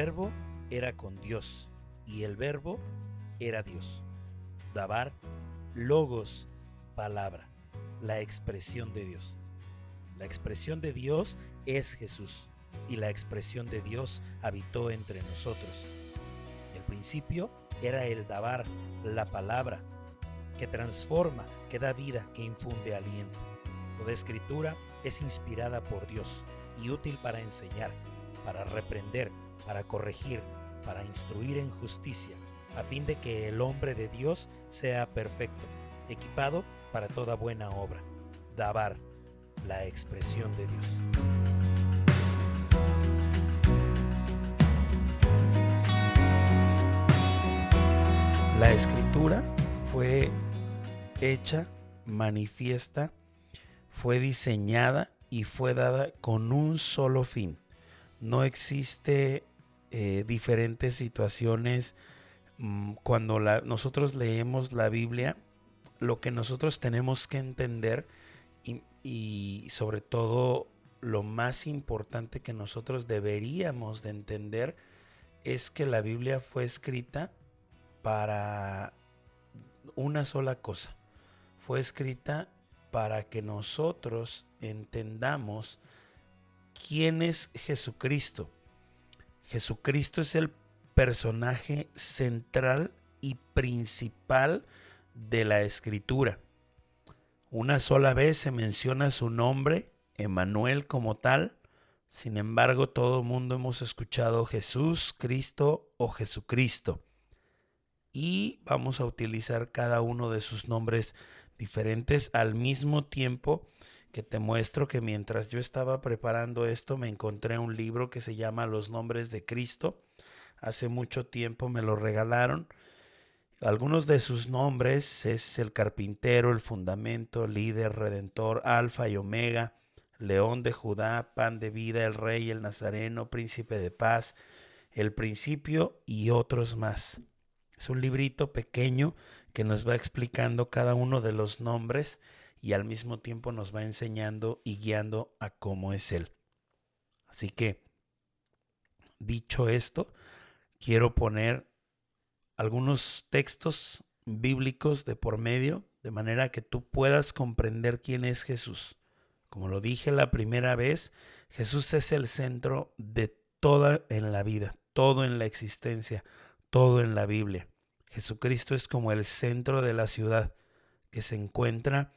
verbo era con Dios, y el verbo era Dios. Dabar, logos, palabra, la expresión de Dios. La expresión de Dios es Jesús, y la expresión de Dios habitó entre nosotros. El principio era el Dabar, la palabra, que transforma, que da vida, que infunde aliento. Toda escritura es inspirada por Dios y útil para enseñar, para reprender, para corregir, para instruir en justicia, a fin de que el hombre de Dios sea perfecto, equipado para toda buena obra. Dabar, la expresión de Dios. La escritura fue hecha, manifiesta, fue diseñada y fue dada con un solo fin. No existe eh, diferentes situaciones. Mm, cuando nosotros leemos la Biblia, lo que nosotros tenemos que entender y, y sobre todo lo más importante que nosotros deberíamos de entender es que la Biblia fue escrita para una sola cosa. Fue escrita para que nosotros entendamos quién es Jesucristo. Jesucristo es el personaje central y principal de la escritura. Una sola vez se menciona su nombre, Emanuel como tal, sin embargo todo el mundo hemos escuchado Jesús, Cristo o Jesucristo. Y vamos a utilizar cada uno de sus nombres diferentes al mismo tiempo que te muestro que mientras yo estaba preparando esto me encontré un libro que se llama Los nombres de Cristo. Hace mucho tiempo me lo regalaron. Algunos de sus nombres es el carpintero, el fundamento, líder, redentor, alfa y omega, león de Judá, pan de vida, el rey, el nazareno, príncipe de paz, el principio y otros más. Es un librito pequeño que nos va explicando cada uno de los nombres y al mismo tiempo nos va enseñando y guiando a cómo es Él. Así que, dicho esto, quiero poner algunos textos bíblicos de por medio, de manera que tú puedas comprender quién es Jesús. Como lo dije la primera vez, Jesús es el centro de toda en la vida, todo en la existencia, todo en la Biblia. Jesucristo es como el centro de la ciudad que se encuentra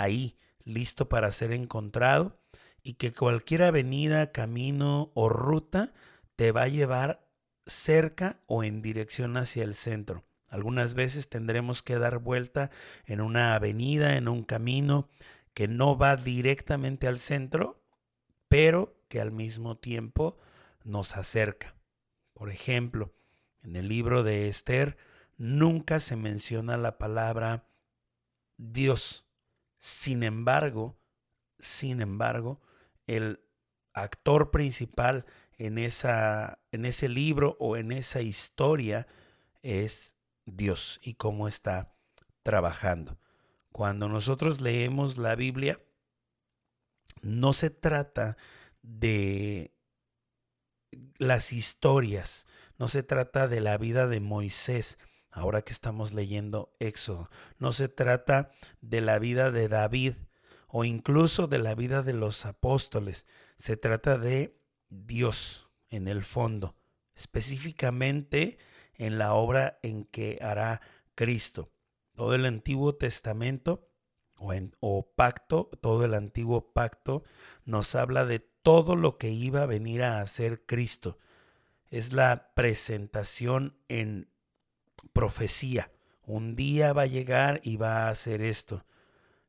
ahí, listo para ser encontrado y que cualquier avenida, camino o ruta te va a llevar cerca o en dirección hacia el centro. Algunas veces tendremos que dar vuelta en una avenida, en un camino que no va directamente al centro, pero que al mismo tiempo nos acerca. Por ejemplo, en el libro de Esther, nunca se menciona la palabra Dios. Sin embargo, sin embargo, el actor principal en, esa, en ese libro o en esa historia es Dios y cómo está trabajando. Cuando nosotros leemos la Biblia, no se trata de las historias, no se trata de la vida de Moisés, ahora que estamos leyendo Éxodo. No se trata de la vida de David o incluso de la vida de los apóstoles. Se trata de Dios en el fondo, específicamente en la obra en que hará Cristo. Todo el Antiguo Testamento o, o pacto, todo el Antiguo Pacto nos habla de todo lo que iba a venir a hacer Cristo. Es la presentación en profecía. Un día va a llegar y va a hacer esto.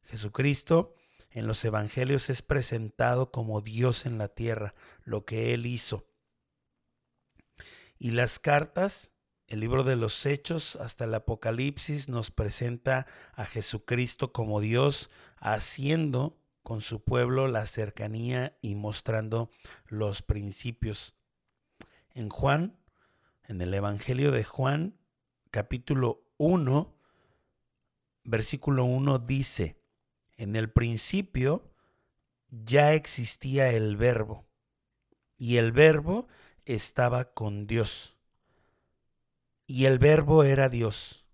Jesucristo en los evangelios es presentado como Dios en la tierra, lo que Él hizo. Y las cartas, el libro de los Hechos hasta el Apocalipsis nos presenta a Jesucristo como Dios haciendo con su pueblo la cercanía y mostrando los principios. En Juan, en el Evangelio de Juan, capítulo 1, versículo 1 dice, en el principio ya existía el verbo, y el verbo estaba con Dios. Y el verbo era Dios.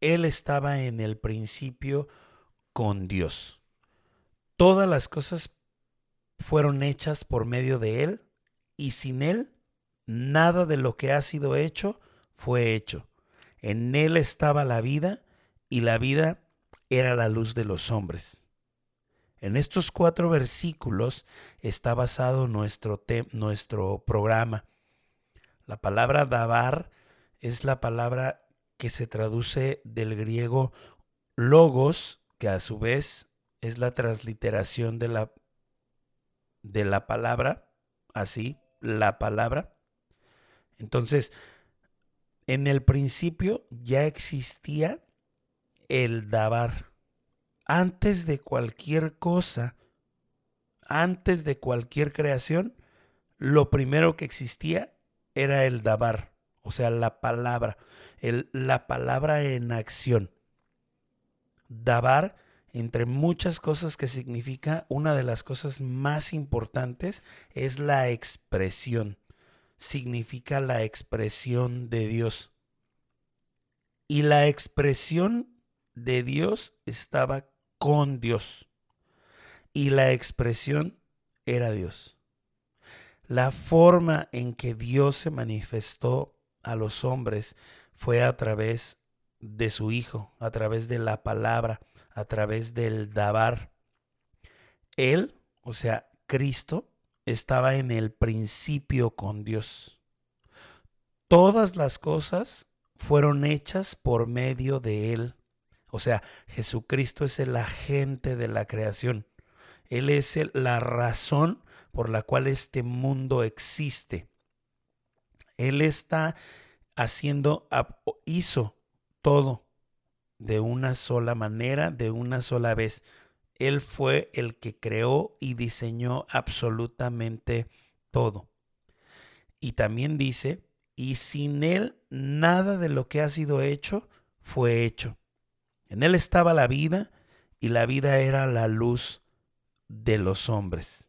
Él estaba en el principio con Dios. Todas las cosas fueron hechas por medio de Él y sin Él nada de lo que ha sido hecho fue hecho. En Él estaba la vida y la vida era la luz de los hombres. En estos cuatro versículos está basado nuestro, nuestro programa. La palabra dabar es la palabra que se traduce del griego logos, que a su vez es la transliteración de la, de la palabra, así, la palabra. Entonces, en el principio ya existía el dabar. Antes de cualquier cosa, antes de cualquier creación, lo primero que existía era el dabar, o sea, la palabra, la palabra en acción. Dabar, entre muchas cosas que significa, una de las cosas más importantes es la expresión. Significa la expresión de Dios. Y la expresión de Dios estaba con Dios. Y la expresión era Dios. La forma en que Dios se manifestó a los hombres fue a través de su Hijo, a través de la palabra, a través del dabar. Él, o sea, Cristo, estaba en el principio con Dios. Todas las cosas fueron hechas por medio de Él. O sea, Jesucristo es el agente de la creación. Él es la razón por la cual este mundo existe. Él está haciendo, hizo todo de una sola manera, de una sola vez. Él fue el que creó y diseñó absolutamente todo. Y también dice, y sin Él nada de lo que ha sido hecho fue hecho. En Él estaba la vida y la vida era la luz de los hombres.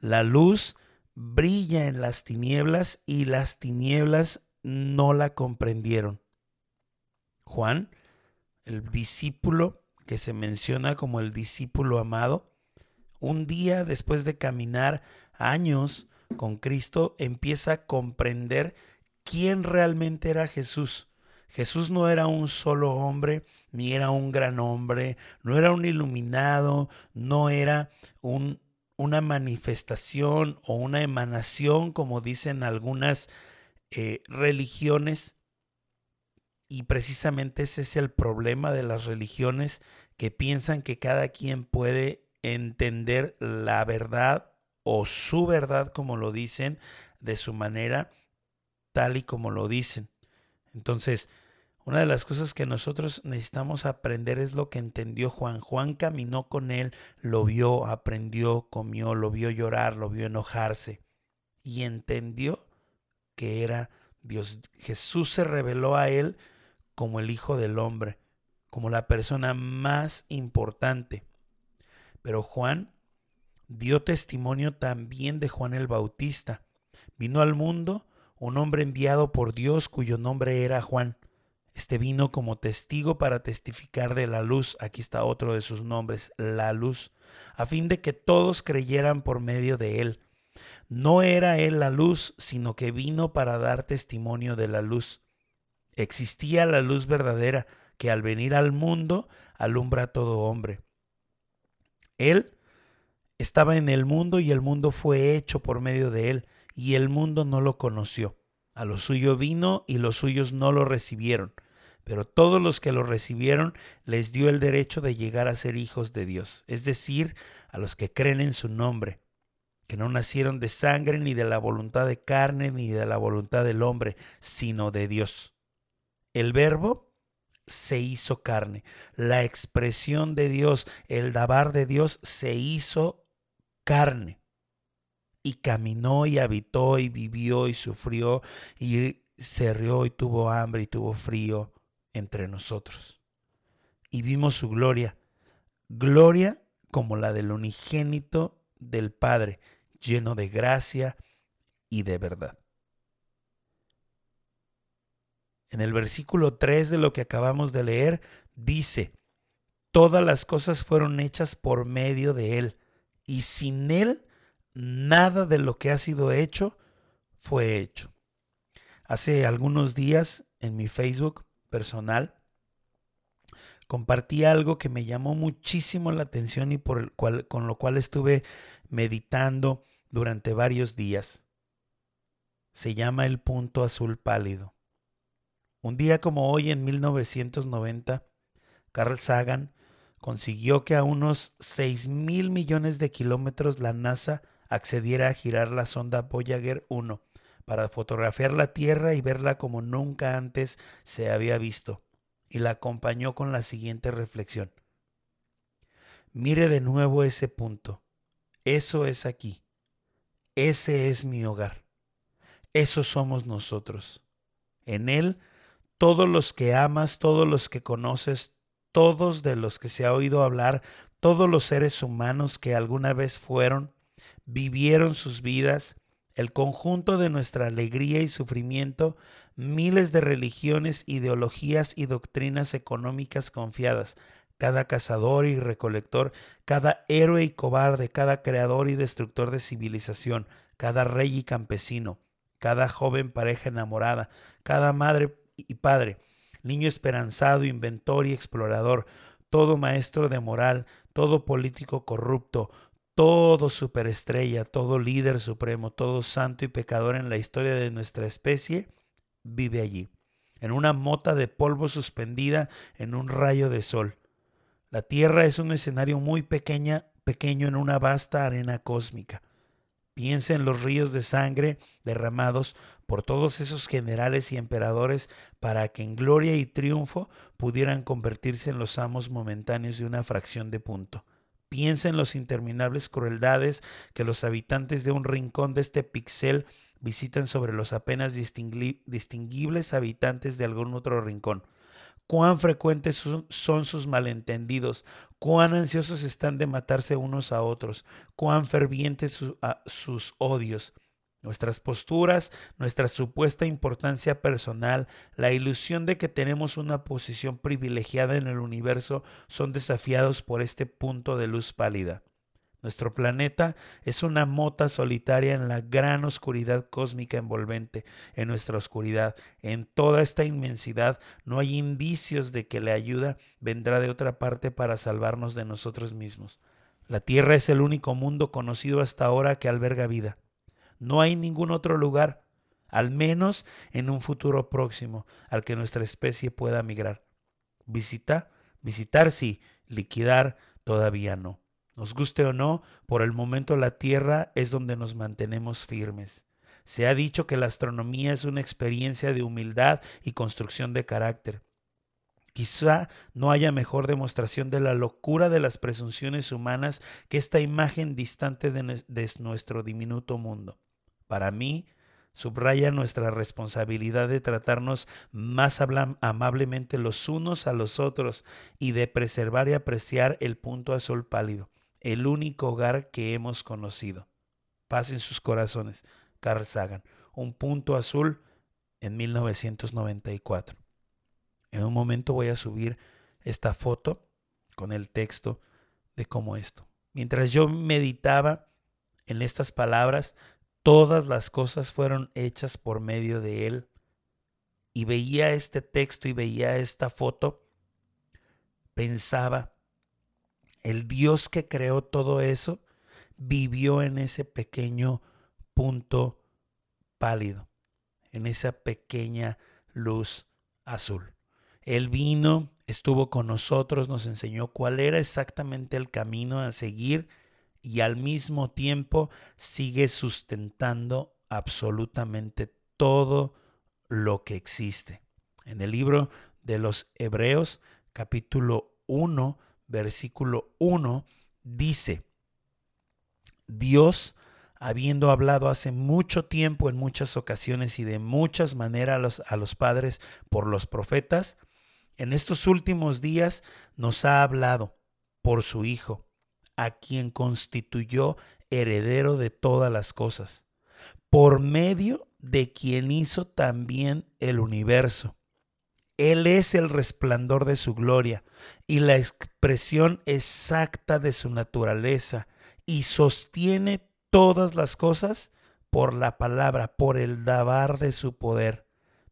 La luz brilla en las tinieblas y las tinieblas no la comprendieron. Juan, el discípulo que se menciona como el discípulo amado, un día después de caminar años con Cristo, empieza a comprender quién realmente era Jesús. Jesús no era un solo hombre, ni era un gran hombre, no era un iluminado, no era un, una manifestación o una emanación, como dicen algunas eh, religiones. Y precisamente ese es el problema de las religiones que piensan que cada quien puede entender la verdad o su verdad, como lo dicen, de su manera, tal y como lo dicen. Entonces, una de las cosas que nosotros necesitamos aprender es lo que entendió Juan. Juan caminó con él, lo vio, aprendió, comió, lo vio llorar, lo vio enojarse y entendió que era Dios. Jesús se reveló a él como el Hijo del Hombre, como la persona más importante. Pero Juan dio testimonio también de Juan el Bautista. Vino al mundo un hombre enviado por Dios cuyo nombre era Juan. Este vino como testigo para testificar de la luz, aquí está otro de sus nombres, la luz, a fin de que todos creyeran por medio de él. No era él la luz, sino que vino para dar testimonio de la luz. Existía la luz verdadera, que al venir al mundo alumbra a todo hombre. Él estaba en el mundo y el mundo fue hecho por medio de él, y el mundo no lo conoció. A lo suyo vino y los suyos no lo recibieron, pero todos los que lo recibieron les dio el derecho de llegar a ser hijos de Dios, es decir, a los que creen en su nombre, que no nacieron de sangre ni de la voluntad de carne ni de la voluntad del hombre, sino de Dios. El verbo se hizo carne, la expresión de Dios, el dabar de Dios se hizo carne y caminó y habitó y vivió y sufrió y se rió y tuvo hambre y tuvo frío entre nosotros. Y vimos su gloria, gloria como la del unigénito del Padre, lleno de gracia y de verdad. En el versículo 3 de lo que acabamos de leer dice, todas las cosas fueron hechas por medio de Él, y sin Él nada de lo que ha sido hecho fue hecho. Hace algunos días en mi Facebook personal compartí algo que me llamó muchísimo la atención y por el cual, con lo cual estuve meditando durante varios días. Se llama el punto azul pálido. Un día como hoy en 1990, Carl Sagan consiguió que a unos 6 mil millones de kilómetros la NASA accediera a girar la sonda Voyager 1 para fotografiar la Tierra y verla como nunca antes se había visto, y la acompañó con la siguiente reflexión. Mire de nuevo ese punto. Eso es aquí. Ese es mi hogar. Eso somos nosotros. En Él, todos los que amas, todos los que conoces, todos de los que se ha oído hablar, todos los seres humanos que alguna vez fueron, vivieron sus vidas, el conjunto de nuestra alegría y sufrimiento, miles de religiones, ideologías y doctrinas económicas confiadas, cada cazador y recolector, cada héroe y cobarde, cada creador y destructor de civilización, cada rey y campesino, cada joven pareja enamorada, cada madre y padre, niño esperanzado, inventor y explorador, todo maestro de moral, todo político corrupto, todo superestrella, todo líder supremo, todo santo y pecador en la historia de nuestra especie, vive allí, en una mota de polvo suspendida en un rayo de sol. La Tierra es un escenario muy pequeña, pequeño en una vasta arena cósmica. Piensa en los ríos de sangre derramados por todos esos generales y emperadores para que en gloria y triunfo pudieran convertirse en los amos momentáneos de una fracción de punto. Piensa en los interminables crueldades que los habitantes de un rincón de este pixel visitan sobre los apenas distinguibles habitantes de algún otro rincón. Cuán frecuentes son sus malentendidos, cuán ansiosos están de matarse unos a otros, cuán fervientes sus odios. Nuestras posturas, nuestra supuesta importancia personal, la ilusión de que tenemos una posición privilegiada en el universo son desafiados por este punto de luz pálida. Nuestro planeta es una mota solitaria en la gran oscuridad cósmica envolvente. En nuestra oscuridad, en toda esta inmensidad, no hay indicios de que la ayuda vendrá de otra parte para salvarnos de nosotros mismos. La Tierra es el único mundo conocido hasta ahora que alberga vida. No hay ningún otro lugar, al menos en un futuro próximo, al que nuestra especie pueda migrar. Visita, visitar sí, liquidar todavía no. Nos guste o no, por el momento la Tierra es donde nos mantenemos firmes. Se ha dicho que la astronomía es una experiencia de humildad y construcción de carácter. Quizá no haya mejor demostración de la locura de las presunciones humanas que esta imagen distante de, nuestro diminuto mundo. Para mí, subraya nuestra responsabilidad de tratarnos más amablemente los unos a los otros y de preservar y apreciar el punto azul pálido el único hogar que hemos conocido. Paz en sus corazones. Carl Sagan. Un punto azul en 1994. En un momento voy a subir esta foto con el texto de cómo esto. Mientras yo meditaba en estas palabras, todas las cosas fueron hechas por medio de Él. Y veía este texto y veía esta foto, pensaba el Dios que creó todo eso vivió en ese pequeño punto pálido, en esa pequeña luz azul. Él vino, estuvo con nosotros, nos enseñó cuál era exactamente el camino a seguir y al mismo tiempo sigue sustentando absolutamente todo lo que existe. En el libro de los Hebreos, capítulo 1, versículo 1, dice, Dios, habiendo hablado hace mucho tiempo en muchas ocasiones y de muchas maneras a los, a los padres por los profetas, en estos últimos días nos ha hablado por su Hijo, a quien constituyó heredero de todas las cosas, por medio de quien hizo también el universo. Él es el resplandor de su gloria y la expresión exacta de su naturaleza y sostiene todas las cosas por la palabra, por el dabar de su poder,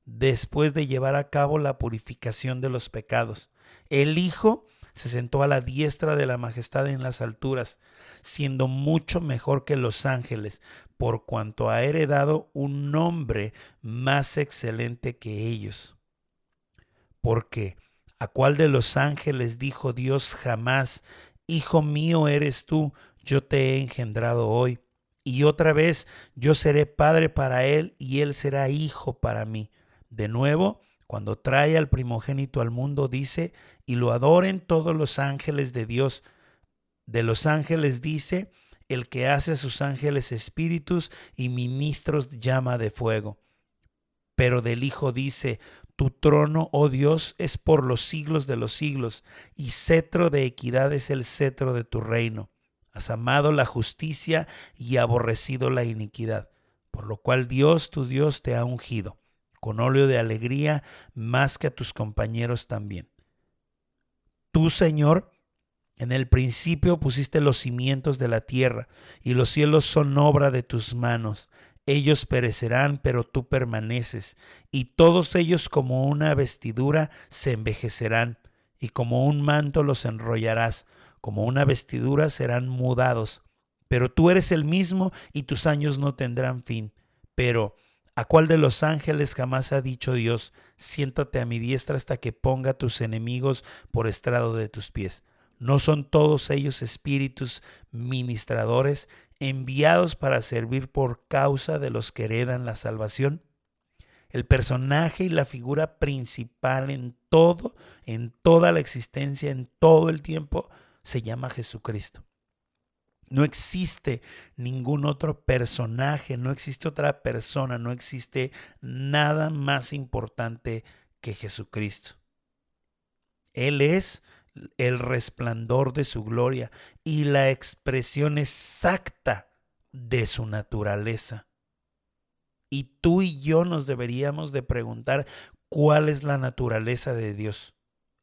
después de llevar a cabo la purificación de los pecados. El Hijo se sentó a la diestra de la majestad en las alturas, siendo mucho mejor que los ángeles, por cuanto ha heredado un nombre más excelente que ellos. Porque, ¿a cuál de los ángeles dijo Dios jamás, Hijo mío eres tú, yo te he engendrado hoy? Y otra vez, yo seré padre para él y él será hijo para mí. De nuevo, cuando trae al primogénito al mundo, dice, y lo adoren todos los ángeles de Dios. De los ángeles dice, el que hace a sus ángeles espíritus y ministros llama de fuego. Pero del Hijo dice, tu trono, oh Dios, es por los siglos de los siglos, y cetro de equidad es el cetro de tu reino. Has amado la justicia y aborrecido la iniquidad, por lo cual Dios tu Dios te ha ungido, con óleo de alegría más que a tus compañeros también. Tú, Señor, en el principio pusiste los cimientos de la tierra, y los cielos son obra de tus manos. Ellos perecerán, pero tú permaneces, y todos ellos como una vestidura se envejecerán, y como un manto los enrollarás, como una vestidura serán mudados. Pero tú eres el mismo y tus años no tendrán fin. Pero, ¿a cuál de los ángeles jamás ha dicho Dios, siéntate a mi diestra hasta que ponga tus enemigos por estrado de tus pies? ¿No son todos ellos espíritus ministradores enviados para servir por causa de los que heredan la salvación? El personaje y la figura principal en todo, en toda la existencia, en todo el tiempo, se llama Jesucristo. No existe ningún otro personaje, no existe otra persona, no existe nada más importante que Jesucristo. Él es el resplandor de su gloria y la expresión exacta de su naturaleza. Y tú y yo nos deberíamos de preguntar cuál es la naturaleza de Dios.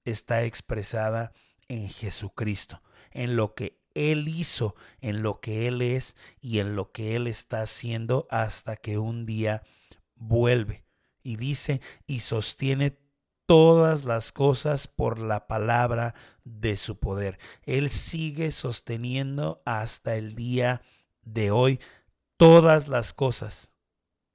Está expresada en Jesucristo, en lo que Él hizo, en lo que Él es y en lo que Él está haciendo hasta que un día vuelve. Y dice, y sostiene todas las cosas por la palabra de su poder. Él sigue sosteniendo hasta el día de hoy todas las cosas.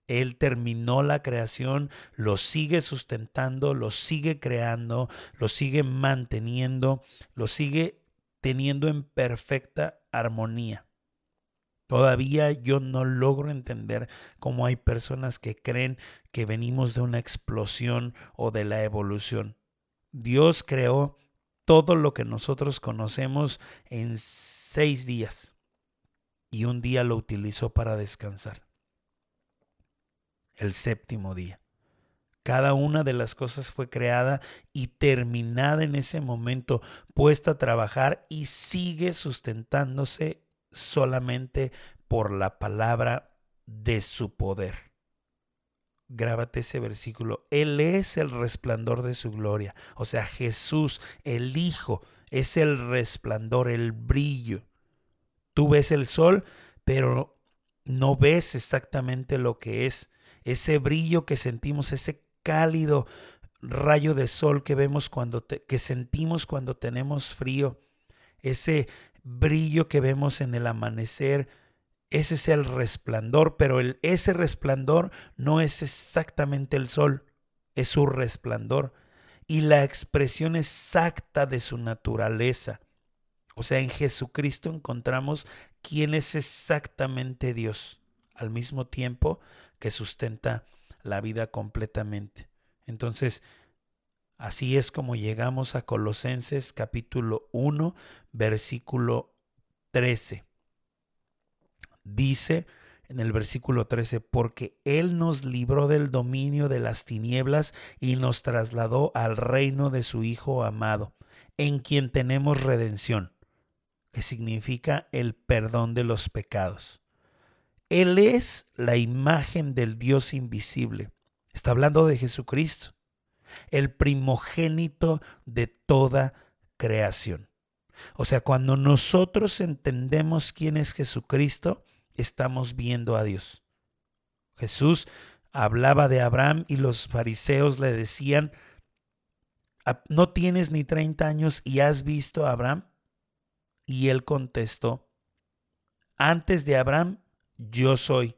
Él terminó la creación, lo sigue sustentando, lo sigue creando, lo sigue manteniendo, lo sigue teniendo en perfecta armonía. Todavía yo no logro entender cómo hay personas que creen que venimos de una explosión o de la evolución. Dios creó todo lo que nosotros conocemos en seis días y un día lo utilizó para descansar. El séptimo día. Cada una de las cosas fue creada y terminada en ese momento, puesta a trabajar y sigue sustentándose solamente por la palabra de su poder. Grábate ese versículo. Él es el resplandor de su gloria. O sea, Jesús, el Hijo, es el resplandor, el brillo. Tú ves el sol, pero no ves exactamente lo que es. Ese brillo que sentimos, ese cálido rayo de sol que vemos cuando que sentimos cuando tenemos frío, ese brillo que vemos en el amanecer, ese es el resplandor, pero el, ese resplandor no es exactamente el sol, es su resplandor y la expresión exacta de su naturaleza. O sea, en Jesucristo encontramos quién es exactamente Dios, al mismo tiempo que sustenta la vida completamente. Entonces, Así es como llegamos a Colosenses capítulo 1, versículo 13. Dice en el versículo 13, porque Él nos libró del dominio de las tinieblas y nos trasladó al reino de su Hijo amado, en quien tenemos redención, que significa el perdón de los pecados. Él es la imagen del Dios invisible. Está hablando de Jesucristo, el primogénito de toda creación. O sea, cuando nosotros entendemos quién es Jesucristo, estamos viendo a Dios. Jesús hablaba de Abraham y los fariseos le decían, ah, ¿no tienes ni 30 años y has visto a Abraham? Y él contestó, antes de Abraham, yo soy.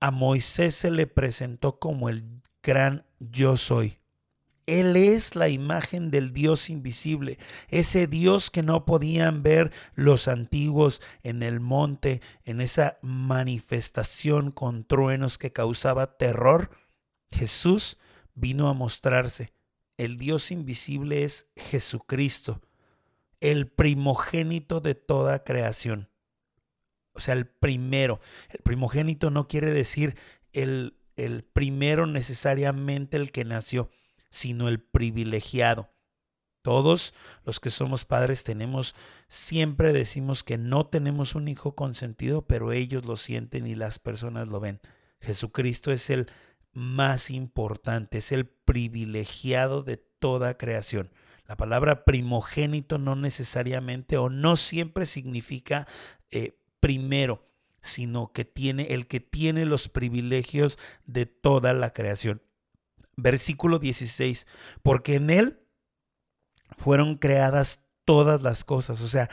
A Moisés se le presentó como el gran yo soy. Él es la imagen del Dios invisible, ese Dios que no podían ver los antiguos en el monte, en esa manifestación con truenos que causaba terror. Jesús vino a mostrarse. El Dios invisible es Jesucristo, el primogénito de toda creación. O sea, el primero. El primogénito no quiere decir el, el primero necesariamente el que nació sino el privilegiado. Todos los que somos padres tenemos, siempre decimos que no tenemos un hijo consentido, pero ellos lo sienten y las personas lo ven. Jesucristo es el más importante, es el privilegiado de toda creación. La palabra primogénito no necesariamente o no siempre significa eh, primero, sino que tiene el que tiene los privilegios de toda la creación versículo 16, porque en Él fueron creadas todas las cosas, o sea,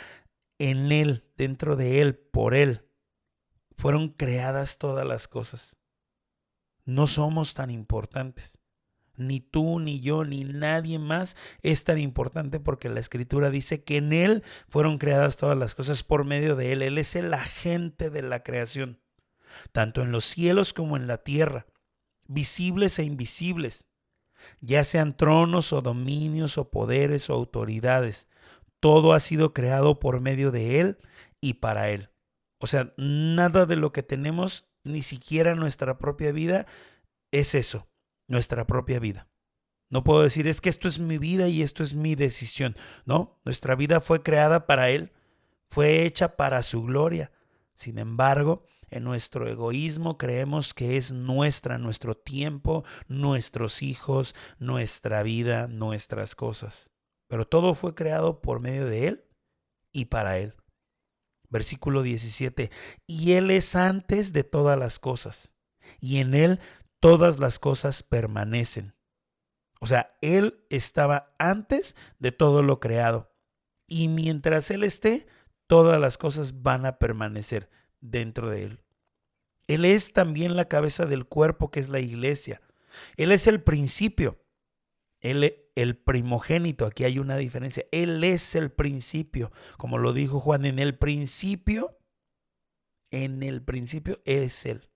en Él, dentro de Él, por Él, fueron creadas todas las cosas. No somos tan importantes. Ni tú, ni yo, ni nadie más es tan importante porque la escritura dice que en Él fueron creadas todas las cosas por medio de Él. Él es el agente de la creación, tanto en los cielos como en la tierra visibles e invisibles, ya sean tronos o dominios o poderes o autoridades. Todo ha sido creado por medio de Él y para Él. O sea, nada de lo que tenemos, ni siquiera nuestra propia vida, es eso, nuestra propia vida. No puedo decir, es que esto es mi vida y esto es mi decisión. No, nuestra vida fue creada para Él, fue hecha para su gloria. Sin embargo, en nuestro egoísmo creemos que es nuestra, nuestro tiempo, nuestros hijos, nuestra vida, nuestras cosas. Pero todo fue creado por medio de Él y para Él. Versículo 17. Y Él es antes de todas las cosas, y en Él todas las cosas permanecen. O sea, Él estaba antes de todo lo creado. Y mientras Él esté, todas las cosas van a permanecer dentro de Él. Él es también la cabeza del cuerpo que es la iglesia. Él es el principio. Él el primogénito, aquí hay una diferencia. Él es el principio, como lo dijo Juan, en el principio, en el principio es Él,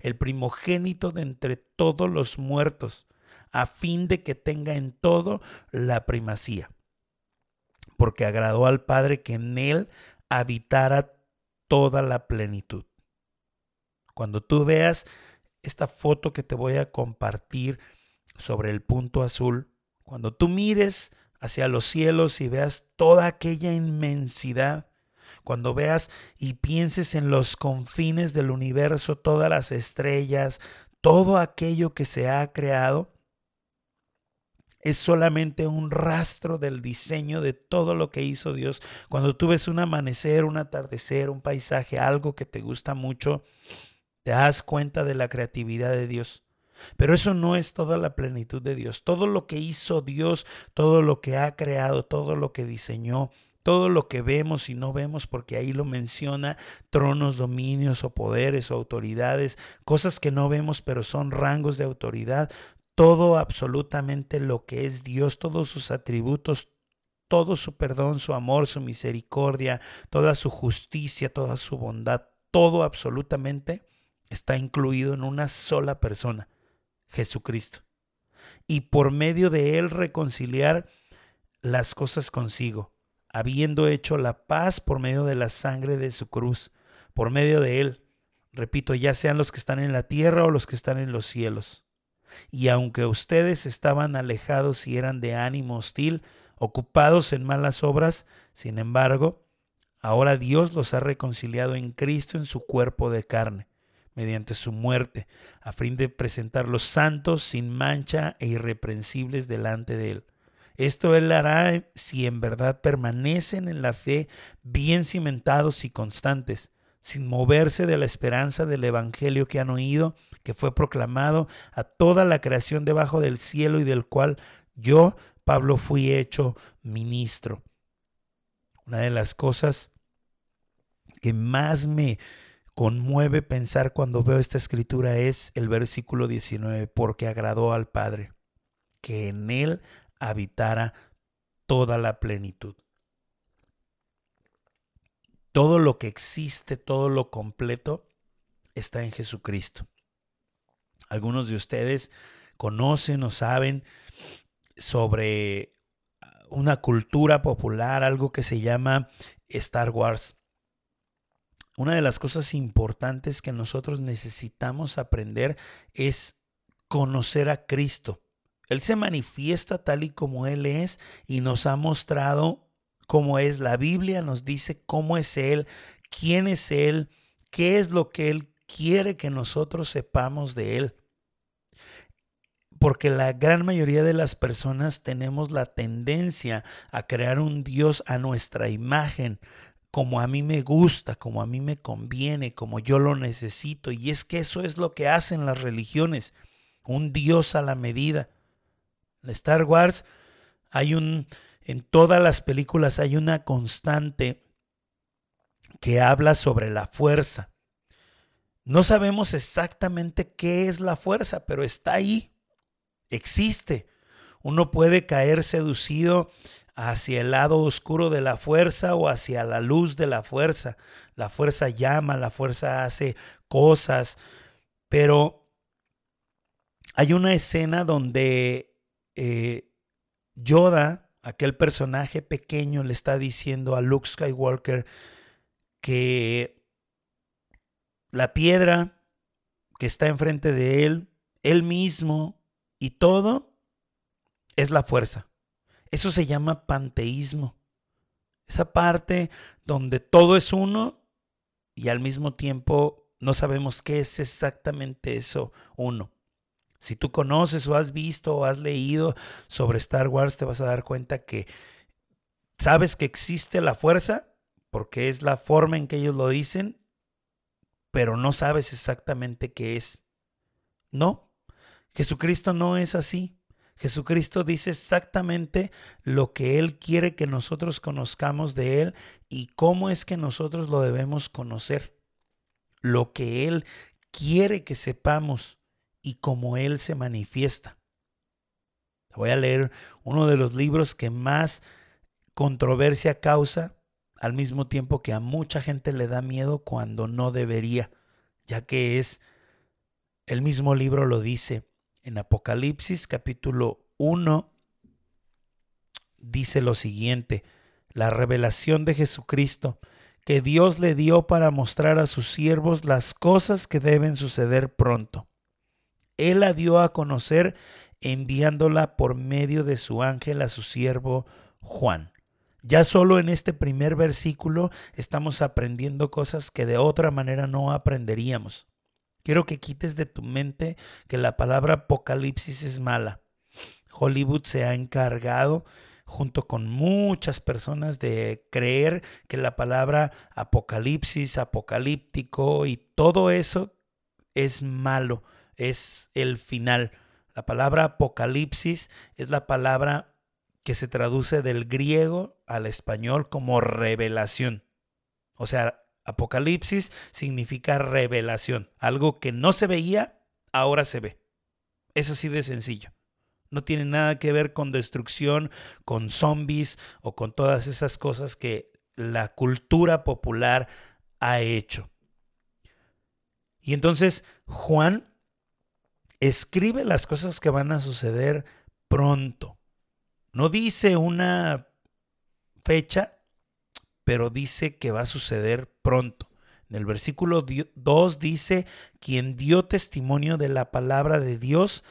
el primogénito de entre todos los muertos, a fin de que tenga en todo la primacía, porque agradó al Padre que en Él habitara toda la plenitud. Cuando tú veas esta foto que te voy a compartir sobre el punto azul, cuando tú mires hacia los cielos y veas toda aquella inmensidad, cuando veas y pienses en los confines del universo, todas las estrellas, todo aquello que se ha creado, es solamente un rastro del diseño de todo lo que hizo Dios. Cuando tú ves un amanecer, un atardecer, un paisaje, algo que te gusta mucho, te das cuenta de la creatividad de Dios. Pero eso no es toda la plenitud de Dios. Todo lo que hizo Dios, todo lo que ha creado, todo lo que diseñó, todo lo que vemos y no vemos, porque ahí lo menciona, tronos, dominios o poderes o autoridades, cosas que no vemos pero son rangos de autoridad, todo absolutamente lo que es Dios, todos sus atributos, todo su perdón, su amor, su misericordia, toda su justicia, toda su bondad, todo absolutamente está incluido en una sola persona, Jesucristo. Y por medio de Él reconciliar las cosas consigo, habiendo hecho la paz por medio de la sangre de su cruz, por medio de Él, repito, ya sean los que están en la tierra o los que están en los cielos y aunque ustedes estaban alejados y eran de ánimo hostil, ocupados en malas obras, sin embargo, Ahora Dios los ha reconciliado en Cristo en su cuerpo de carne, mediante su muerte, a fin de presentarlos santos, sin mancha e irreprensibles delante de Él. Esto Él hará si en verdad permanecen en la fe bien cimentados y constantes, sin moverse de la esperanza del Evangelio que han oído, que fue proclamado a toda la creación debajo del cielo y del cual yo, Pablo, fui hecho ministro. Una de las cosas que más me conmueve pensar cuando veo esta escritura es el versículo 19, porque agradó al Padre, que en él habitara toda la plenitud. Todo lo que existe, todo lo completo, está en Jesucristo. Algunos de ustedes conocen o saben sobre una cultura popular, algo que se llama Star Wars. Una de las cosas importantes que nosotros necesitamos aprender es conocer a Cristo. Él se manifiesta tal y como Él es y nos ha mostrado cómo es. La Biblia nos dice cómo es Él, quién es Él, qué es lo que Él quiere que nosotros sepamos de Él porque la gran mayoría de las personas tenemos la tendencia a crear un Dios a nuestra imagen, como a mí me gusta, como a mí me conviene, como yo lo necesito. Y es que eso es lo que hacen las religiones, un Dios a la medida. Star Wars hay un, en todas las películas hay una constante que habla sobre la fuerza. No sabemos exactamente qué es la fuerza, pero está ahí existe. Uno puede caer seducido hacia el lado oscuro de la fuerza o hacia la luz de la fuerza. La fuerza llama, la fuerza hace cosas, pero hay una escena donde eh, Yoda, aquel personaje pequeño, le está diciendo a Luke Skywalker que la piedra que está enfrente de él, él mismo y todo es la fuerza. Eso se llama panteísmo. Esa parte donde todo es uno y al mismo tiempo no sabemos qué es exactamente eso uno. Si tú conoces o has visto o has leído sobre Star Wars, te vas a dar cuenta que sabes que existe la fuerza, porque es la forma en que ellos lo dicen, pero no sabes exactamente qué es. No, Jesucristo no es así. Jesucristo dice exactamente lo que Él quiere que nosotros conozcamos de Él y cómo es que nosotros lo debemos conocer. Lo que Él quiere que sepamos y cómo Él se manifiesta. Voy a leer uno de los libros que más controversia causa, al mismo tiempo que a mucha gente le da miedo cuando no debería, ya que es, el mismo libro lo dice, en Apocalipsis capítulo 1 dice lo siguiente, la revelación de Jesucristo que Dios le dio para mostrar a sus siervos las cosas que deben suceder pronto. Él la dio a conocer enviándola por medio de su ángel a su siervo Juan. Ya solo en este primer versículo estamos aprendiendo cosas que de otra manera no aprenderíamos. Quiero que quites de tu mente que la palabra apocalipsis es mala. Hollywood se ha encargado junto con muchas personas de creer que la palabra apocalipsis, apocalíptico y todo eso es malo, es el final. La palabra apocalipsis es la palabra que se traduce del griego al español como revelación. O sea, Apocalipsis significa revelación. Algo que no se veía, ahora se ve. Es así de sencillo. No tiene nada que ver con destrucción, con zombies o con todas esas cosas que la cultura popular ha hecho. Y entonces Juan escribe las cosas que van a suceder pronto. No dice una fecha, pero dice que va a suceder pronto. En el versículo 2 dice, quien dio testimonio de la palabra de Dios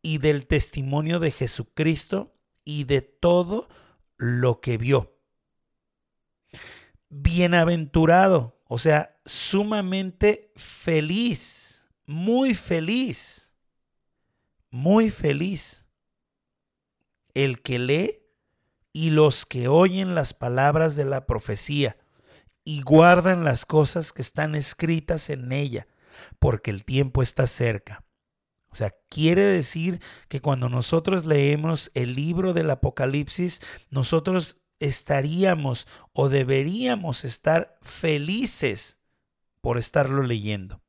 y del testimonio de Jesucristo y de todo lo que vio. bienaventurado, o sea, sumamente feliz, muy feliz, muy feliz. El que lee y los que oyen las palabras de la profecía y guardan las cosas que están escritas en ella, porque el tiempo está cerca. O sea, quiere decir que cuando nosotros leemos el libro del Apocalipsis, nosotros estaríamos o deberíamos estar felices por estarlo leyendo.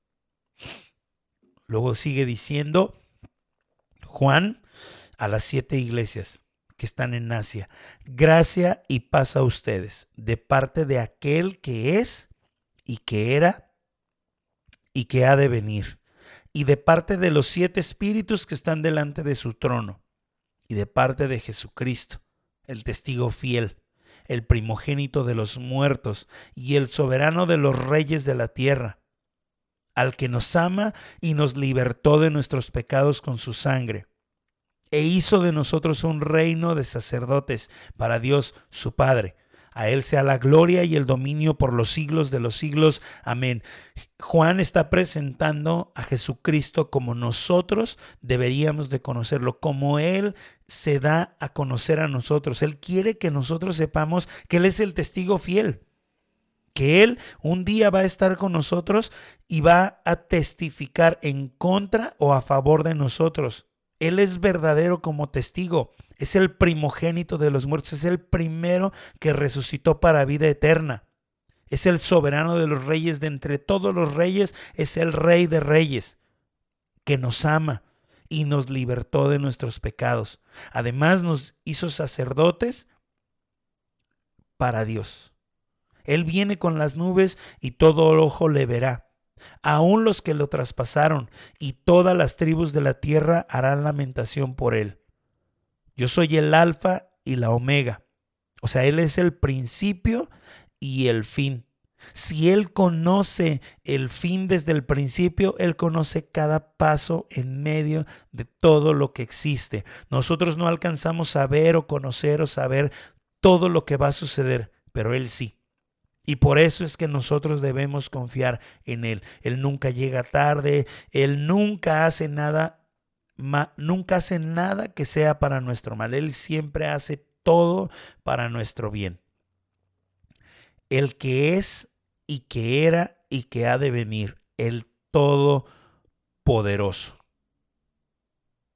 Luego sigue diciendo Juan a las siete iglesias que están en Asia, gracia y paz a ustedes de parte de aquel que es y que era y que ha de venir, y de parte de los siete espíritus que están delante de su trono, y de parte de Jesucristo, el testigo fiel, el primogénito de los muertos y el soberano de los reyes de la tierra, al que nos ama y nos libertó de nuestros pecados con su sangre, e hizo de nosotros un reino de sacerdotes para Dios su Padre a Él sea la gloria y el dominio por los siglos de los siglos. Amén. Juan está presentando a Jesucristo como nosotros deberíamos de conocerlo, como Él se da a conocer a nosotros. Él quiere que nosotros sepamos que Él es el testigo fiel que Él un día va a estar con nosotros y va a testificar en contra o a favor de nosotros. Él es verdadero como testigo, es el primogénito de los muertos, es el primero que resucitó para vida eterna. Es el soberano de los reyes, de entre todos los reyes, es el rey de reyes, que nos ama y nos libertó de nuestros pecados. Además nos hizo sacerdotes para Dios. Él viene con las nubes y todo ojo le verá aun los que lo traspasaron, y todas las tribus de la tierra harán lamentación por él. Yo soy el alfa y la omega. O sea, Él es el principio y el fin. Si Él conoce el fin desde el principio, Él conoce cada paso en medio de todo lo que existe. Nosotros no alcanzamos a ver o conocer o saber todo lo que va a suceder, pero Él sí. Y por eso es que nosotros debemos confiar en Él. Él nunca llega tarde, Él nunca hace nada, nunca hace nada que sea para nuestro mal. Él siempre hace todo para nuestro bien. El que es y que era y que ha de venir, el Todopoderoso.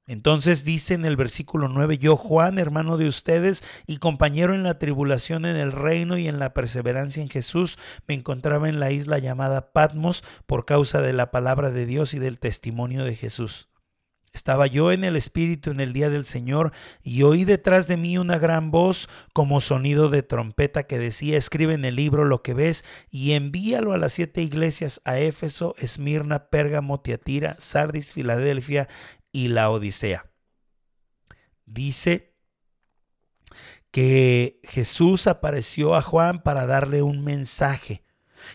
Entonces dice en el versículo 9, yo Juan, hermano de ustedes y compañero en la tribulación en el reino y en la perseverancia en Jesús, me encontraba en la isla llamada Patmos por causa de la palabra de Dios y del testimonio de Jesús. Estaba yo en el Espíritu en el día del Señor y oí detrás de mí una gran voz como sonido de trompeta que decía, escribe en el libro lo que ves y envíalo a las siete iglesias, a Éfeso, Esmirna, Pérgamo, Tiatira, Sardis, Filadelfia y la Odisea. Dice que Jesús apareció a Juan para darle un mensaje.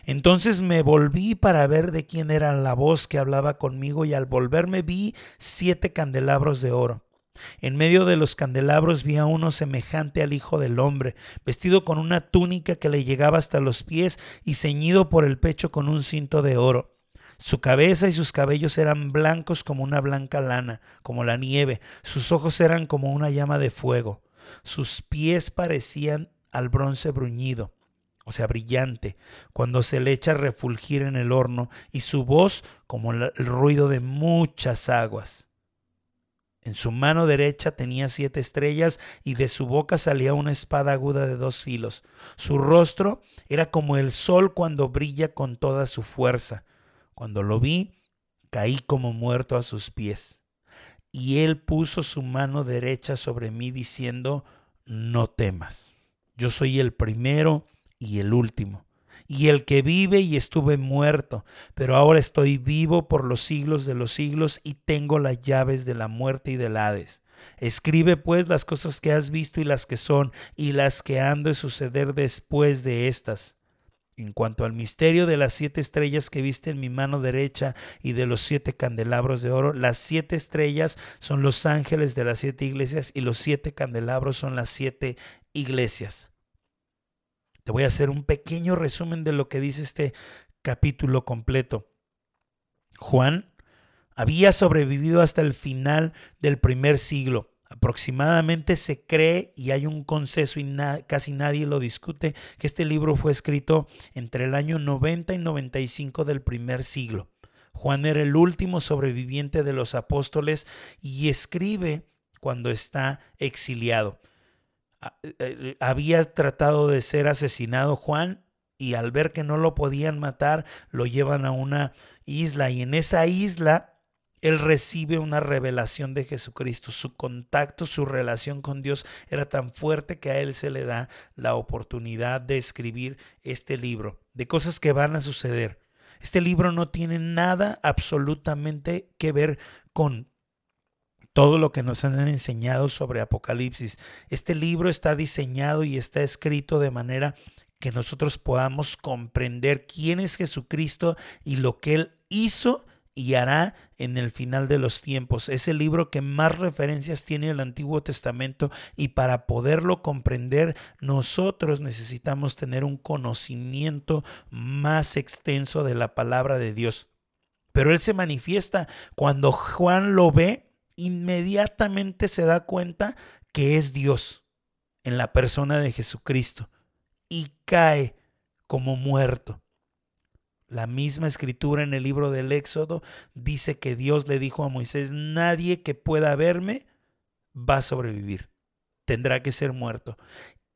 Entonces me volví para ver de quién era la voz que hablaba conmigo y al volverme vi siete candelabros de oro. En medio de los candelabros vi a uno semejante al Hijo del Hombre, vestido con una túnica que le llegaba hasta los pies y ceñido por el pecho con un cinto de oro. Su cabeza y sus cabellos eran blancos como una blanca lana, como la nieve. Sus ojos eran como una llama de fuego. Sus pies parecían al bronce bruñido, o sea, brillante, cuando se le echa a refulgir en el horno, y su voz como el ruido de muchas aguas. En su mano derecha tenía siete estrellas y de su boca salía una espada aguda de dos filos. Su rostro era como el sol cuando brilla con toda su fuerza. Cuando lo vi, caí como muerto a sus pies. Y él puso su mano derecha sobre mí diciendo, no temas. Yo soy el primero y el último, y el que vive y estuve muerto, pero ahora estoy vivo por los siglos de los siglos y tengo las llaves de la muerte y del Hades. Escribe pues las cosas que has visto y las que son, y las que han de suceder después de estas. En cuanto al misterio de las siete estrellas que viste en mi mano derecha y de los siete candelabros de oro, las siete estrellas son los ángeles de las siete iglesias y los siete candelabros son las siete iglesias. Te voy a hacer un pequeño resumen de lo que dice este capítulo completo. Juan había sobrevivido hasta el final del primer siglo. Aproximadamente se cree, y hay un consenso y casi nadie lo discute, que este libro fue escrito entre el año 90 y 95 del primer siglo. Juan era el último sobreviviente de los apóstoles y escribe cuando está exiliado. Eh, eh, había tratado de ser asesinado Juan y al ver que no lo podían matar, lo llevan a una isla y en esa isla él recibe una revelación de Jesucristo. Su contacto, su relación con Dios era tan fuerte que a él se le da la oportunidad de escribir este libro, de cosas que van a suceder. Este libro no tiene nada absolutamente que ver con todo lo que nos han enseñado sobre Apocalipsis. Este libro está diseñado y está escrito de manera que nosotros podamos comprender quién es Jesucristo y lo que Él hizo y hará en el final de los tiempos. Es el libro que más referencias tiene el Antiguo Testamento y para poderlo comprender nosotros necesitamos tener un conocimiento más extenso de la palabra de Dios. Pero Él se manifiesta cuando Juan lo ve, inmediatamente se da cuenta que es Dios en la persona de Jesucristo y cae como muerto. La misma escritura en el libro del Éxodo dice que Dios le dijo a Moisés, nadie que pueda verme va a sobrevivir, tendrá que ser muerto.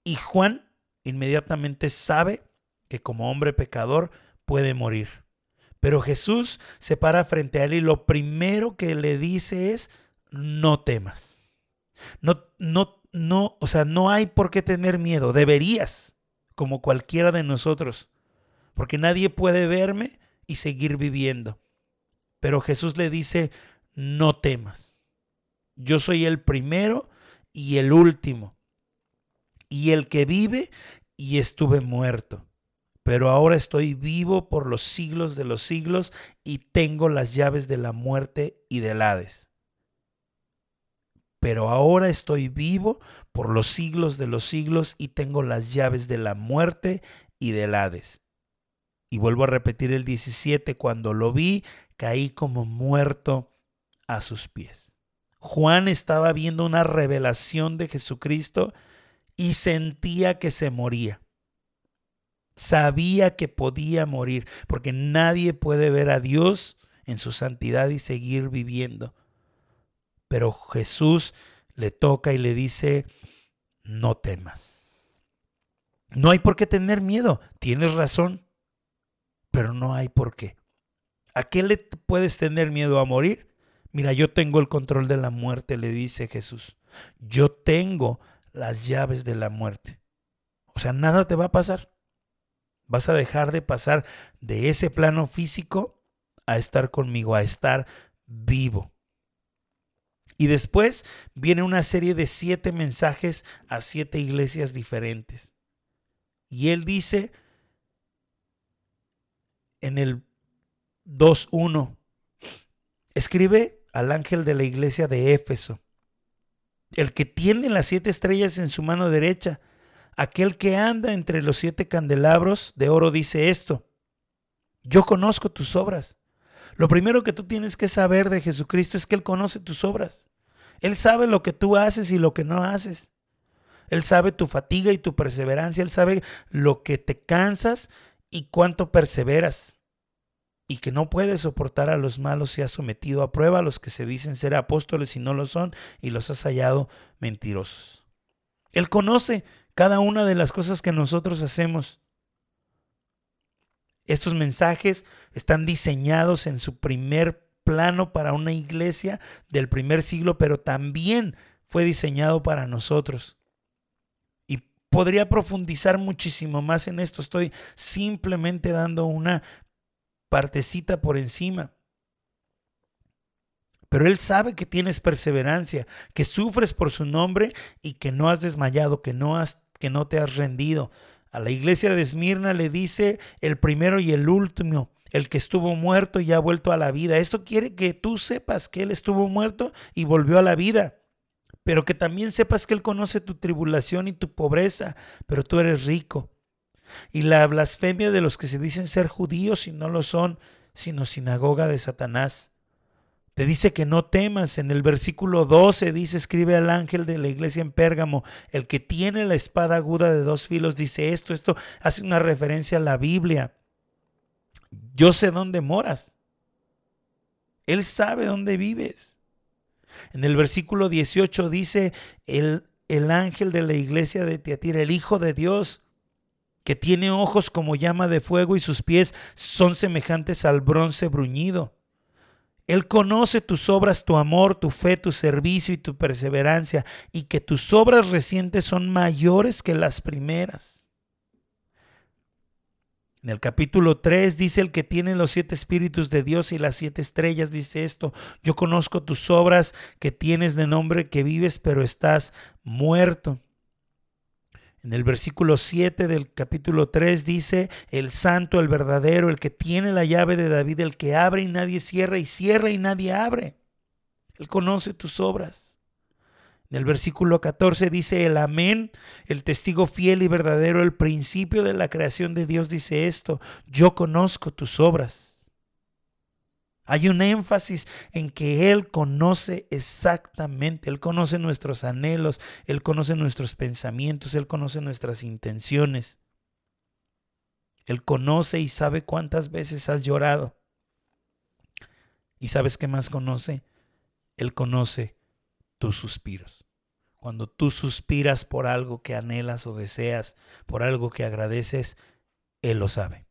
Y Juan inmediatamente sabe que como hombre pecador puede morir. Pero Jesús se para frente a él y lo primero que le dice es, no temas. No, no, no, o sea, no hay por qué tener miedo, deberías, como cualquiera de nosotros porque nadie puede verme y seguir viviendo. Pero Jesús le dice, no temas. Yo soy el primero y el último, y el que vive y estuve muerto. Pero ahora estoy vivo por los siglos de los siglos y tengo las llaves de la muerte y del Hades. Pero ahora estoy vivo por los siglos de los siglos y tengo las llaves de la muerte y del Hades. Y vuelvo a repetir el 17, cuando lo vi, caí como muerto a sus pies. Juan estaba viendo una revelación de Jesucristo y sentía que se moría. Sabía que podía morir, porque nadie puede ver a Dios en su santidad y seguir viviendo. Pero Jesús le toca y le dice, no temas. No hay por qué tener miedo, tienes razón pero no hay por qué. ¿A qué le puedes tener miedo a morir? Mira, yo tengo el control de la muerte, le dice Jesús. Yo tengo las llaves de la muerte. O sea, nada te va a pasar. Vas a dejar de pasar de ese plano físico a estar conmigo, a estar vivo. Y después viene una serie de siete mensajes a siete iglesias diferentes. Y él dice, en el 2.1. Escribe al ángel de la iglesia de Éfeso, el que tiene las siete estrellas en su mano derecha, aquel que anda entre los siete candelabros de oro dice esto, yo conozco tus obras. Lo primero que tú tienes que saber de Jesucristo es que Él conoce tus obras. Él sabe lo que tú haces y lo que no haces. Él sabe tu fatiga y tu perseverancia. Él sabe lo que te cansas y cuánto perseveras y que no puede soportar a los malos se ha sometido a prueba a los que se dicen ser apóstoles y no lo son y los has hallado mentirosos. Él conoce cada una de las cosas que nosotros hacemos. Estos mensajes están diseñados en su primer plano para una iglesia del primer siglo, pero también fue diseñado para nosotros. Podría profundizar muchísimo más en esto. Estoy simplemente dando una partecita por encima. Pero Él sabe que tienes perseverancia, que sufres por su nombre y que no has desmayado, que no, has, que no te has rendido. A la iglesia de Esmirna le dice el primero y el último, el que estuvo muerto y ha vuelto a la vida. Esto quiere que tú sepas que Él estuvo muerto y volvió a la vida, pero que también sepas que Él conoce tu tribulación y tu pobreza, pero tú eres rico y la blasfemia de los que se dicen ser judíos y no lo son, sino sinagoga de Satanás. Te dice que no temas. En el versículo 12 dice, escribe al ángel de la iglesia en Pérgamo, el que tiene la espada aguda de dos filos, dice esto, esto hace una referencia a la Biblia. Yo sé dónde moras. Él sabe dónde vives. En el versículo 18 dice, el, el ángel de la iglesia de Tiatira, el Hijo de Dios, que tiene ojos como llama de fuego y sus pies son semejantes al bronce bruñido. Él conoce tus obras, tu amor, tu fe, tu servicio y tu perseverancia, y que tus obras recientes son mayores que las primeras. En el capítulo 3 dice el que tiene los siete espíritus de Dios y las siete estrellas, dice esto, yo conozco tus obras que tienes de nombre que vives, pero estás muerto. En el versículo 7 del capítulo 3 dice, el santo, el verdadero, el que tiene la llave de David, el que abre y nadie cierra, y cierra y nadie abre. Él conoce tus obras. En el versículo 14 dice, el amén, el testigo fiel y verdadero, el principio de la creación de Dios dice esto, yo conozco tus obras hay un énfasis en que Él conoce exactamente, Él conoce nuestros anhelos, Él conoce nuestros pensamientos, Él conoce nuestras intenciones. Él conoce y sabe cuántas veces has llorado. ¿Y sabes qué más conoce? Él conoce tus suspiros. Cuando tú suspiras por algo que anhelas o deseas, por algo que agradeces, Él lo sabe.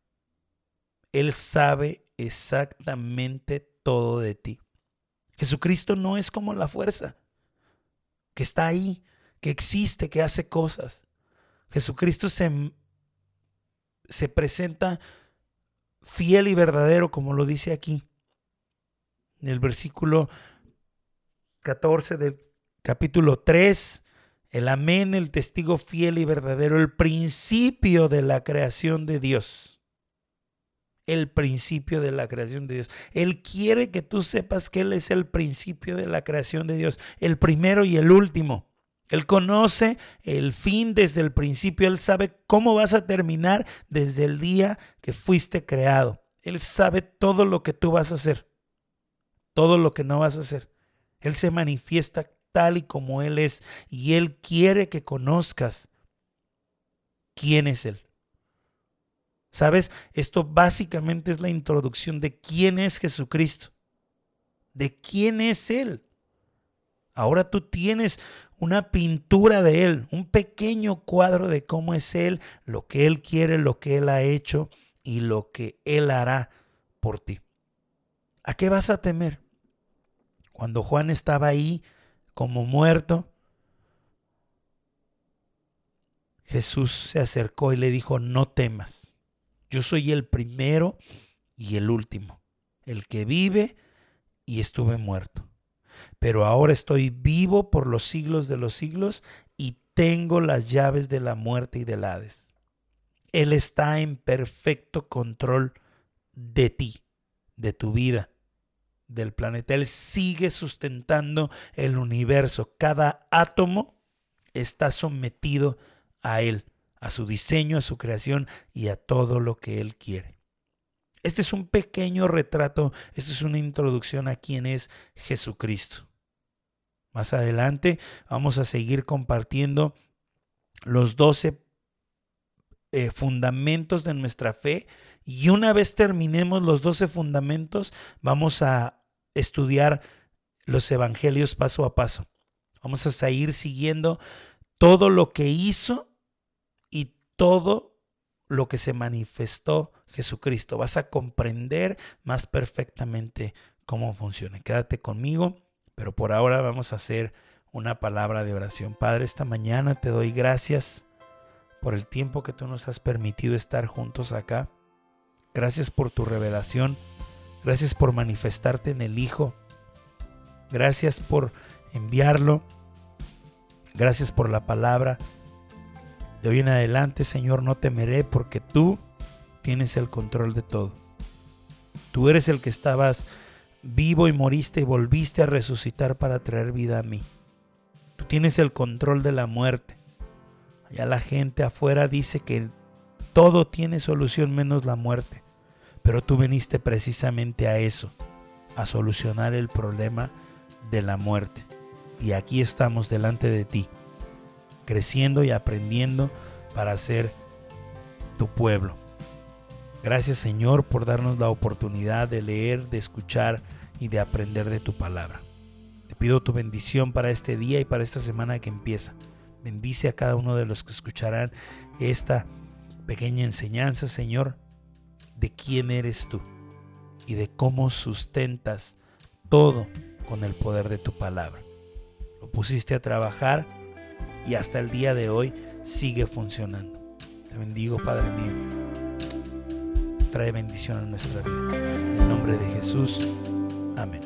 Él sabe exactamente todo de ti. Jesucristo no es como la fuerza, que está ahí, que existe, que hace cosas. Jesucristo se, se presenta fiel y verdadero, como lo dice aquí. En el versículo 14 del capítulo 3, el amén, el testigo fiel y verdadero, el principio de la creación de Dios el principio de la creación de Dios. Él quiere que tú sepas que Él es el principio de la creación de Dios, el primero y el último. Él conoce el fin desde el principio, Él sabe cómo vas a terminar desde el día que fuiste creado. Él sabe todo lo que tú vas a hacer, todo lo que no vas a hacer. Él se manifiesta tal y como Él es y Él quiere que conozcas quién es Él. ¿Sabes? Esto básicamente es la introducción de quién es Jesucristo, de quién es Él. Ahora tú tienes una pintura de Él, un pequeño cuadro de cómo es Él, lo que Él quiere, lo que Él ha hecho y lo que Él hará por ti. ¿A qué vas a temer? Cuando Juan estaba ahí como muerto, Jesús se acercó y le dijo, no temas. Yo soy el primero y el último, el que vive y estuve muerto. Pero ahora estoy vivo por los siglos de los siglos y tengo las llaves de la muerte y del Hades. Él está en perfecto control de ti, de tu vida, del planeta. Él sigue sustentando el universo. Cada átomo está sometido a Él a su diseño, a su creación y a todo lo que Él quiere. Este es un pequeño retrato, esto es una introducción a quién es Jesucristo. Más adelante vamos a seguir compartiendo los doce eh, fundamentos de nuestra fe y una vez terminemos los doce fundamentos vamos a estudiar los evangelios paso a paso. Vamos a seguir siguiendo todo lo que hizo todo lo que se manifestó Jesucristo. Vas a comprender más perfectamente cómo funciona. Quédate conmigo, pero por ahora vamos a hacer una palabra de oración. Padre, esta mañana te doy gracias por el tiempo que tú nos has permitido estar juntos acá. Gracias por tu revelación. Gracias por manifestarte en el Hijo. Gracias por enviarlo. Gracias por la palabra. De hoy en adelante, Señor, no temeré porque tú tienes el control de todo. Tú eres el que estabas vivo y moriste y volviste a resucitar para traer vida a mí. Tú tienes el control de la muerte. Allá la gente afuera dice que todo tiene solución menos la muerte. Pero tú viniste precisamente a eso, a solucionar el problema de la muerte. Y aquí estamos delante de ti, creciendo y aprendiendo para ser tu pueblo. Gracias Señor por darnos la oportunidad de leer, de escuchar y de aprender de tu palabra. Te pido tu bendición para este día y para esta semana que empieza. Bendice a cada uno de los que escucharán esta pequeña enseñanza, Señor, de quién eres tú y de cómo sustentas todo con el poder de tu palabra. Lo pusiste a trabajar y hasta el día de hoy sigue funcionando. Te bendigo, Padre mío. Trae bendición a nuestra vida. En el nombre de Jesús. Amén.